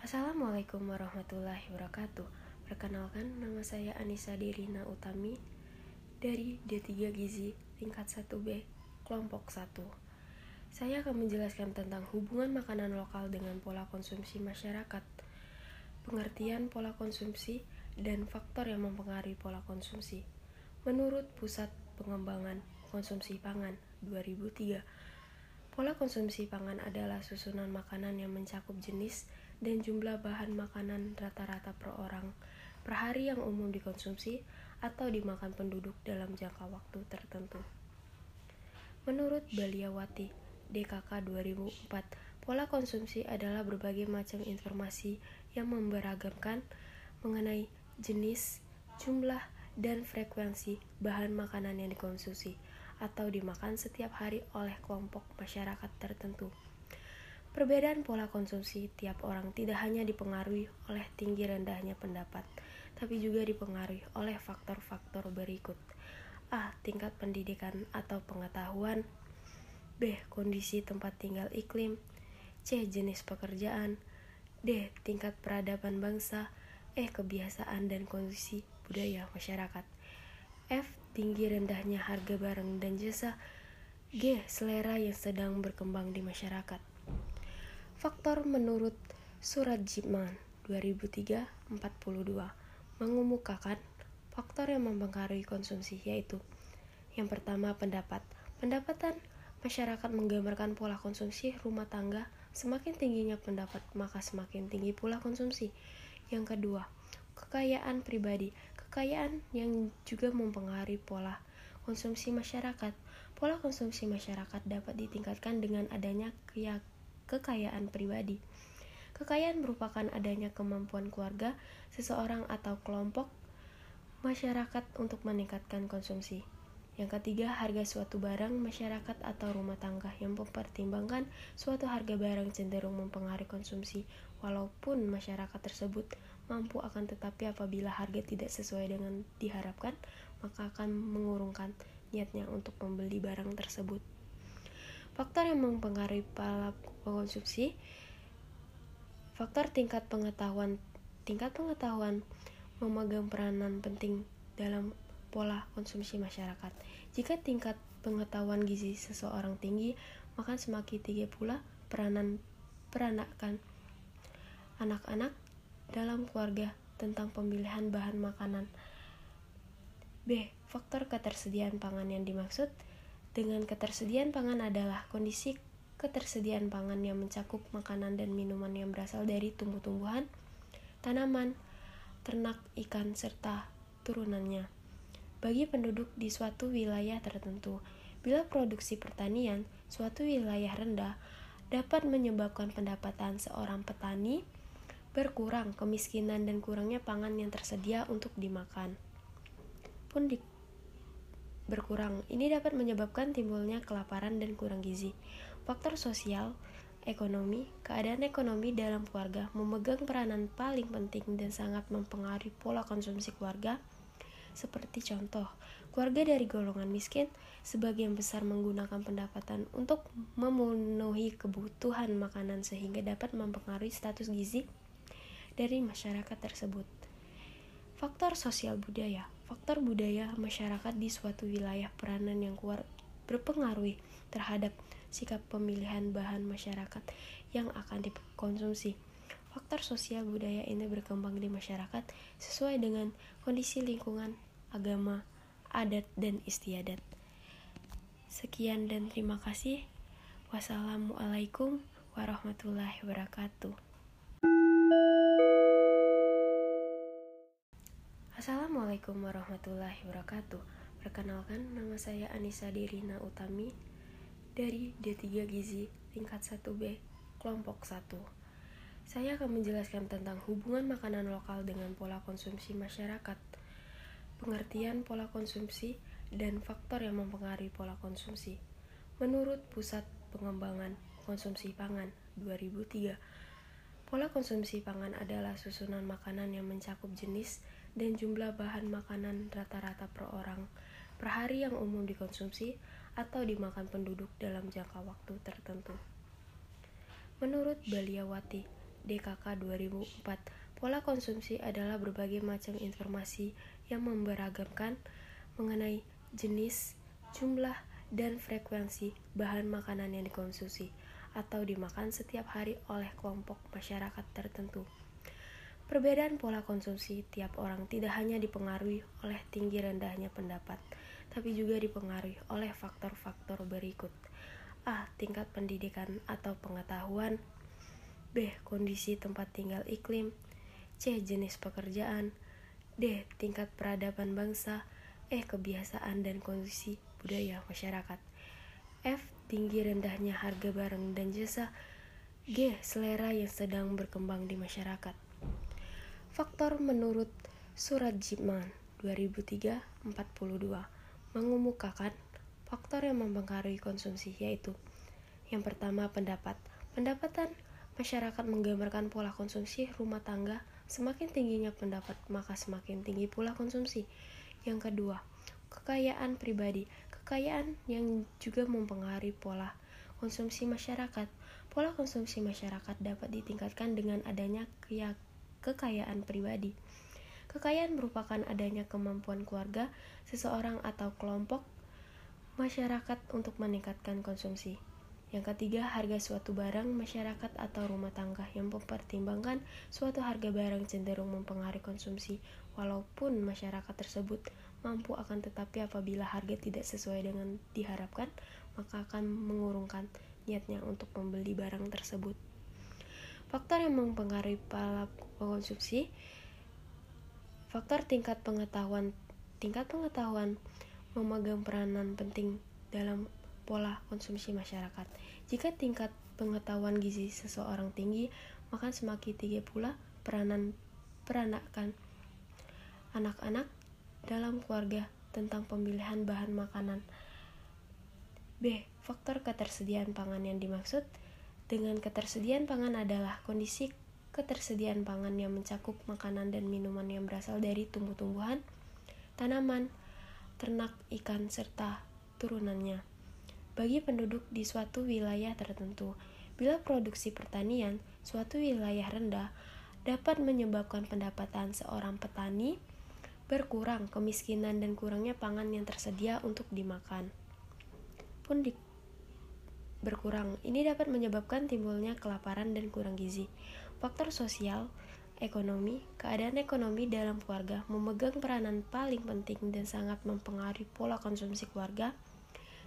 Assalamualaikum warahmatullahi wabarakatuh. Perkenalkan, nama saya Anissa Dirina Utami dari D3 Gizi tingkat 1B, kelompok 1. Saya akan menjelaskan tentang hubungan makanan lokal dengan pola konsumsi masyarakat, pengertian pola konsumsi, dan faktor yang mempengaruhi pola konsumsi. Menurut Pusat Pengembangan Konsumsi Pangan 2003, pola konsumsi pangan adalah susunan makanan yang mencakup jenis dan jumlah bahan makanan rata-rata per orang per hari yang umum dikonsumsi atau dimakan penduduk dalam jangka waktu tertentu. Menurut Baliawati, DKK 2004, pola konsumsi adalah berbagai macam informasi yang memberagamkan mengenai jenis, jumlah, dan frekuensi bahan makanan yang dikonsumsi atau dimakan setiap hari oleh kelompok masyarakat tertentu. Perbedaan pola konsumsi tiap orang tidak hanya dipengaruhi oleh tinggi rendahnya pendapat, tapi juga dipengaruhi oleh faktor-faktor berikut. A. Tingkat pendidikan atau pengetahuan. B. Kondisi tempat tinggal iklim. C. Jenis pekerjaan. D. Tingkat peradaban bangsa. E. Kebiasaan dan kondisi budaya masyarakat. F. Tinggi rendahnya harga barang dan jasa. G. Selera yang sedang berkembang di masyarakat. Faktor menurut Surat Jiman 2003-42 mengemukakan faktor yang mempengaruhi konsumsi yaitu yang pertama pendapat. Pendapatan masyarakat menggambarkan pola konsumsi rumah tangga semakin tingginya pendapat maka semakin tinggi pula konsumsi. Yang kedua, kekayaan pribadi. Kekayaan yang juga mempengaruhi pola konsumsi masyarakat. Pola konsumsi masyarakat dapat ditingkatkan dengan adanya kekayaan pribadi. Kekayaan merupakan adanya kemampuan keluarga, seseorang atau kelompok masyarakat untuk meningkatkan konsumsi. Yang ketiga, harga suatu barang masyarakat atau rumah tangga yang mempertimbangkan suatu harga barang cenderung mempengaruhi konsumsi, walaupun masyarakat tersebut mampu akan tetapi apabila harga tidak sesuai dengan diharapkan, maka akan mengurungkan niatnya untuk membeli barang tersebut. Faktor yang mempengaruhi pola konsumsi Faktor tingkat pengetahuan Tingkat pengetahuan memegang peranan penting dalam pola konsumsi masyarakat. Jika tingkat pengetahuan gizi seseorang tinggi, maka semakin tinggi pula peranan peranakan anak-anak dalam keluarga tentang pemilihan bahan makanan. B. Faktor ketersediaan pangan yang dimaksud dengan ketersediaan pangan adalah kondisi ketersediaan pangan yang mencakup makanan dan minuman yang berasal dari tumbuh-tumbuhan, tanaman, ternak, ikan, serta turunannya. Bagi penduduk di suatu wilayah tertentu, bila produksi pertanian suatu wilayah rendah dapat menyebabkan pendapatan seorang petani berkurang, kemiskinan dan kurangnya pangan yang tersedia untuk dimakan pun di berkurang. Ini dapat menyebabkan timbulnya kelaparan dan kurang gizi. Faktor sosial, ekonomi, keadaan ekonomi dalam keluarga memegang peranan paling penting dan sangat mempengaruhi pola konsumsi keluarga. Seperti contoh, keluarga dari golongan miskin sebagian besar menggunakan pendapatan untuk memenuhi kebutuhan makanan sehingga dapat mempengaruhi status gizi dari masyarakat tersebut. Faktor sosial budaya Faktor budaya masyarakat di suatu wilayah peranan yang kuat berpengaruh terhadap sikap pemilihan bahan masyarakat yang akan dikonsumsi. Faktor sosial budaya ini berkembang di masyarakat sesuai dengan kondisi lingkungan, agama, adat, dan istiadat. Sekian dan terima kasih. Wassalamualaikum warahmatullahi wabarakatuh. Assalamualaikum warahmatullahi wabarakatuh. Perkenalkan, nama saya Anissa Dirina Utami dari D3 Gizi tingkat 1B, kelompok 1. Saya akan menjelaskan tentang hubungan makanan lokal dengan pola konsumsi masyarakat, pengertian pola konsumsi, dan faktor yang mempengaruhi pola konsumsi. Menurut Pusat Pengembangan Konsumsi Pangan 2003, pola konsumsi pangan adalah susunan makanan yang mencakup jenis, dan jumlah bahan makanan rata-rata per orang per hari yang umum dikonsumsi atau dimakan penduduk dalam jangka waktu tertentu. Menurut Baliawati, DKK 2004. Pola konsumsi adalah berbagai macam informasi yang memberagamkan mengenai jenis, jumlah, dan frekuensi bahan makanan yang dikonsumsi atau dimakan setiap hari oleh kelompok masyarakat tertentu. Perbedaan pola konsumsi tiap orang tidak hanya dipengaruhi oleh tinggi rendahnya pendapat, tapi juga dipengaruhi oleh faktor-faktor berikut. A. Tingkat pendidikan atau pengetahuan B. Kondisi tempat tinggal iklim C. Jenis pekerjaan D. Tingkat peradaban bangsa E. Kebiasaan dan kondisi budaya masyarakat F. Tinggi rendahnya harga barang dan jasa G. Selera yang sedang berkembang di masyarakat Faktor menurut Surat Jiman 2003-42 mengemukakan faktor yang mempengaruhi konsumsi yaitu yang pertama pendapat. Pendapatan masyarakat menggambarkan pola konsumsi rumah tangga semakin tingginya pendapat maka semakin tinggi pula konsumsi. Yang kedua, kekayaan pribadi. Kekayaan yang juga mempengaruhi pola konsumsi masyarakat. Pola konsumsi masyarakat dapat ditingkatkan dengan adanya kekayaan pribadi. Kekayaan merupakan adanya kemampuan keluarga, seseorang atau kelompok masyarakat untuk meningkatkan konsumsi. Yang ketiga, harga suatu barang masyarakat atau rumah tangga yang mempertimbangkan suatu harga barang cenderung mempengaruhi konsumsi walaupun masyarakat tersebut mampu akan tetapi apabila harga tidak sesuai dengan diharapkan maka akan mengurungkan niatnya untuk membeli barang tersebut. Faktor yang mempengaruhi pola konsumsi Faktor tingkat pengetahuan Tingkat pengetahuan memegang peranan penting dalam pola konsumsi masyarakat. Jika tingkat pengetahuan gizi seseorang tinggi, maka semakin tinggi pula peranan peranakan anak-anak dalam keluarga tentang pemilihan bahan makanan. B. Faktor ketersediaan pangan yang dimaksud dengan ketersediaan pangan adalah kondisi ketersediaan pangan yang mencakup makanan dan minuman yang berasal dari tumbuh-tumbuhan, tanaman, ternak, ikan, serta turunannya. Bagi penduduk di suatu wilayah tertentu, bila produksi pertanian suatu wilayah rendah dapat menyebabkan pendapatan seorang petani berkurang, kemiskinan dan kurangnya pangan yang tersedia untuk dimakan pun di berkurang. Ini dapat menyebabkan timbulnya kelaparan dan kurang gizi. Faktor sosial, ekonomi, keadaan ekonomi dalam keluarga memegang peranan paling penting dan sangat mempengaruhi pola konsumsi keluarga.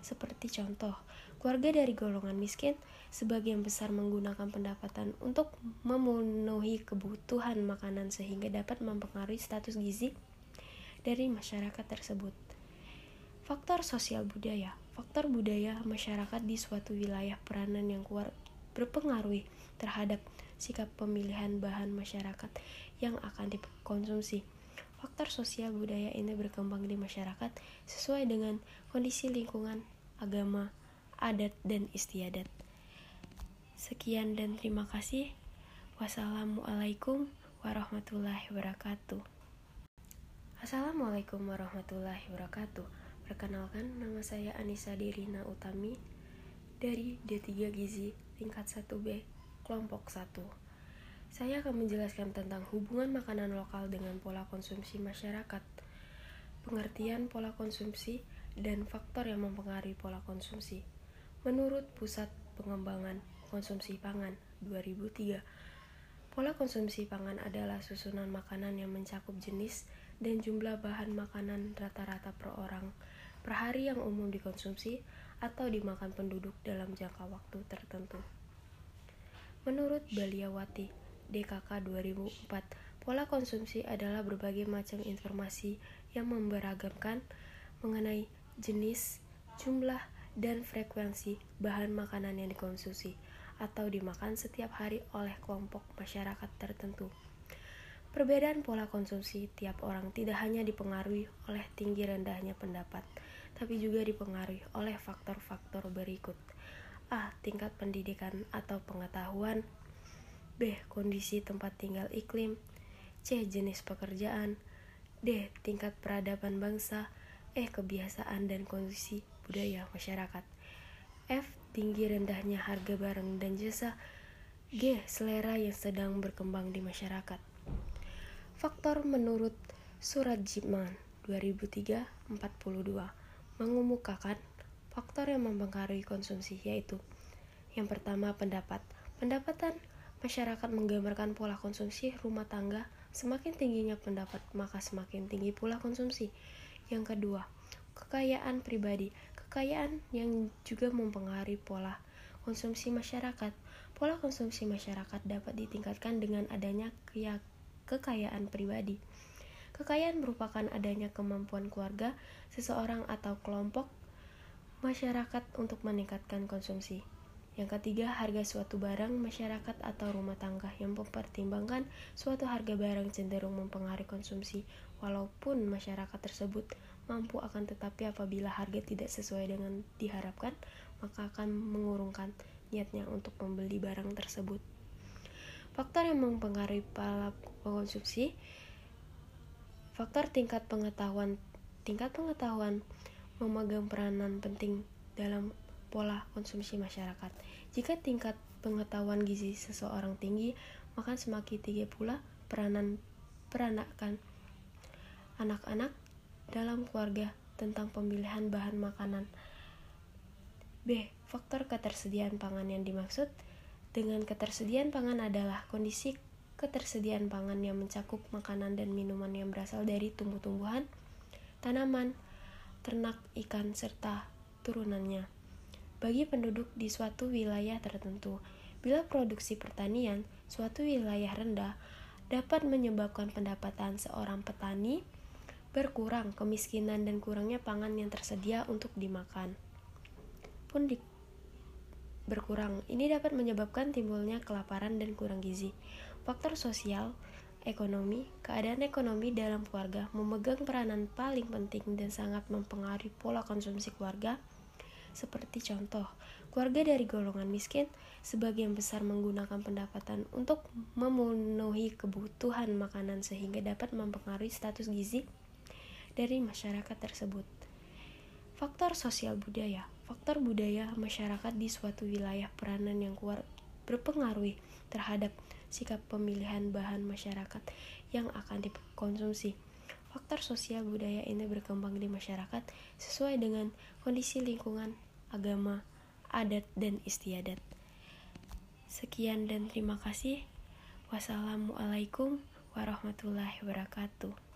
Seperti contoh, keluarga dari golongan miskin sebagian besar menggunakan pendapatan untuk memenuhi kebutuhan makanan sehingga dapat mempengaruhi status gizi dari masyarakat tersebut. Faktor sosial budaya Faktor budaya masyarakat di suatu wilayah peranan yang kuat berpengaruh terhadap sikap pemilihan bahan masyarakat yang akan dikonsumsi. Faktor sosial budaya ini berkembang di masyarakat sesuai dengan kondisi lingkungan, agama, adat, dan istiadat. Sekian dan terima kasih. Wassalamualaikum warahmatullahi wabarakatuh. Assalamualaikum warahmatullahi wabarakatuh. Perkenalkan, nama saya Anissa Dirina Utami dari D3 Gizi tingkat 1B, kelompok 1. Saya akan menjelaskan tentang hubungan makanan lokal dengan pola konsumsi masyarakat, pengertian pola konsumsi, dan faktor yang mempengaruhi pola konsumsi. Menurut Pusat Pengembangan Konsumsi Pangan 2003, pola konsumsi pangan adalah susunan makanan yang mencakup jenis dan jumlah bahan makanan rata-rata per orang per hari yang umum dikonsumsi atau dimakan penduduk dalam jangka waktu tertentu. Menurut Baliawati, DKK 2004, pola konsumsi adalah berbagai macam informasi yang memberagamkan mengenai jenis, jumlah, dan frekuensi bahan makanan yang dikonsumsi atau dimakan setiap hari oleh kelompok masyarakat tertentu. Perbedaan pola konsumsi tiap orang tidak hanya dipengaruhi oleh tinggi rendahnya pendapat, tapi juga dipengaruhi oleh faktor-faktor berikut. A. Tingkat pendidikan atau pengetahuan B. Kondisi tempat tinggal iklim C. Jenis pekerjaan D. Tingkat peradaban bangsa E. Kebiasaan dan kondisi budaya masyarakat F. Tinggi rendahnya harga barang dan jasa G. Selera yang sedang berkembang di masyarakat. Faktor menurut Surat Jiman 2003-42 mengemukakan faktor yang mempengaruhi konsumsi yaitu yang pertama pendapat. Pendapatan masyarakat menggambarkan pola konsumsi rumah tangga. Semakin tingginya pendapat, maka semakin tinggi pula konsumsi. Yang kedua, kekayaan pribadi. Kekayaan yang juga mempengaruhi pola konsumsi masyarakat. Pola konsumsi masyarakat dapat ditingkatkan dengan adanya kekayaan pribadi. Kekayaan merupakan adanya kemampuan keluarga, seseorang atau kelompok masyarakat untuk meningkatkan konsumsi. Yang ketiga, harga suatu barang masyarakat atau rumah tangga yang mempertimbangkan suatu harga barang cenderung mempengaruhi konsumsi, walaupun masyarakat tersebut mampu akan tetapi apabila harga tidak sesuai dengan diharapkan, maka akan mengurungkan niatnya untuk membeli barang tersebut. Faktor yang mempengaruhi pola konsumsi Faktor tingkat pengetahuan tingkat pengetahuan memegang peranan penting dalam pola konsumsi masyarakat. Jika tingkat pengetahuan gizi seseorang tinggi, maka semakin tinggi pula peranan peranakan anak-anak dalam keluarga tentang pemilihan bahan makanan. B. Faktor ketersediaan pangan yang dimaksud dengan ketersediaan pangan adalah kondisi ketersediaan pangan yang mencakup makanan dan minuman yang berasal dari tumbuh-tumbuhan, tanaman, ternak, ikan, serta turunannya. Bagi penduduk di suatu wilayah tertentu, bila produksi pertanian suatu wilayah rendah dapat menyebabkan pendapatan seorang petani berkurang, kemiskinan dan kurangnya pangan yang tersedia untuk dimakan pun di berkurang. Ini dapat menyebabkan timbulnya kelaparan dan kurang gizi. Faktor sosial, ekonomi, keadaan ekonomi dalam keluarga memegang peranan paling penting dan sangat mempengaruhi pola konsumsi keluarga. Seperti contoh, keluarga dari golongan miskin sebagian besar menggunakan pendapatan untuk memenuhi kebutuhan makanan sehingga dapat mempengaruhi status gizi dari masyarakat tersebut. Faktor sosial budaya Faktor budaya masyarakat di suatu wilayah peranan yang kuat berpengaruh terhadap sikap pemilihan bahan masyarakat yang akan dikonsumsi. Faktor sosial budaya ini berkembang di masyarakat sesuai dengan kondisi lingkungan, agama, adat, dan istiadat. Sekian dan terima kasih. Wassalamualaikum warahmatullahi wabarakatuh.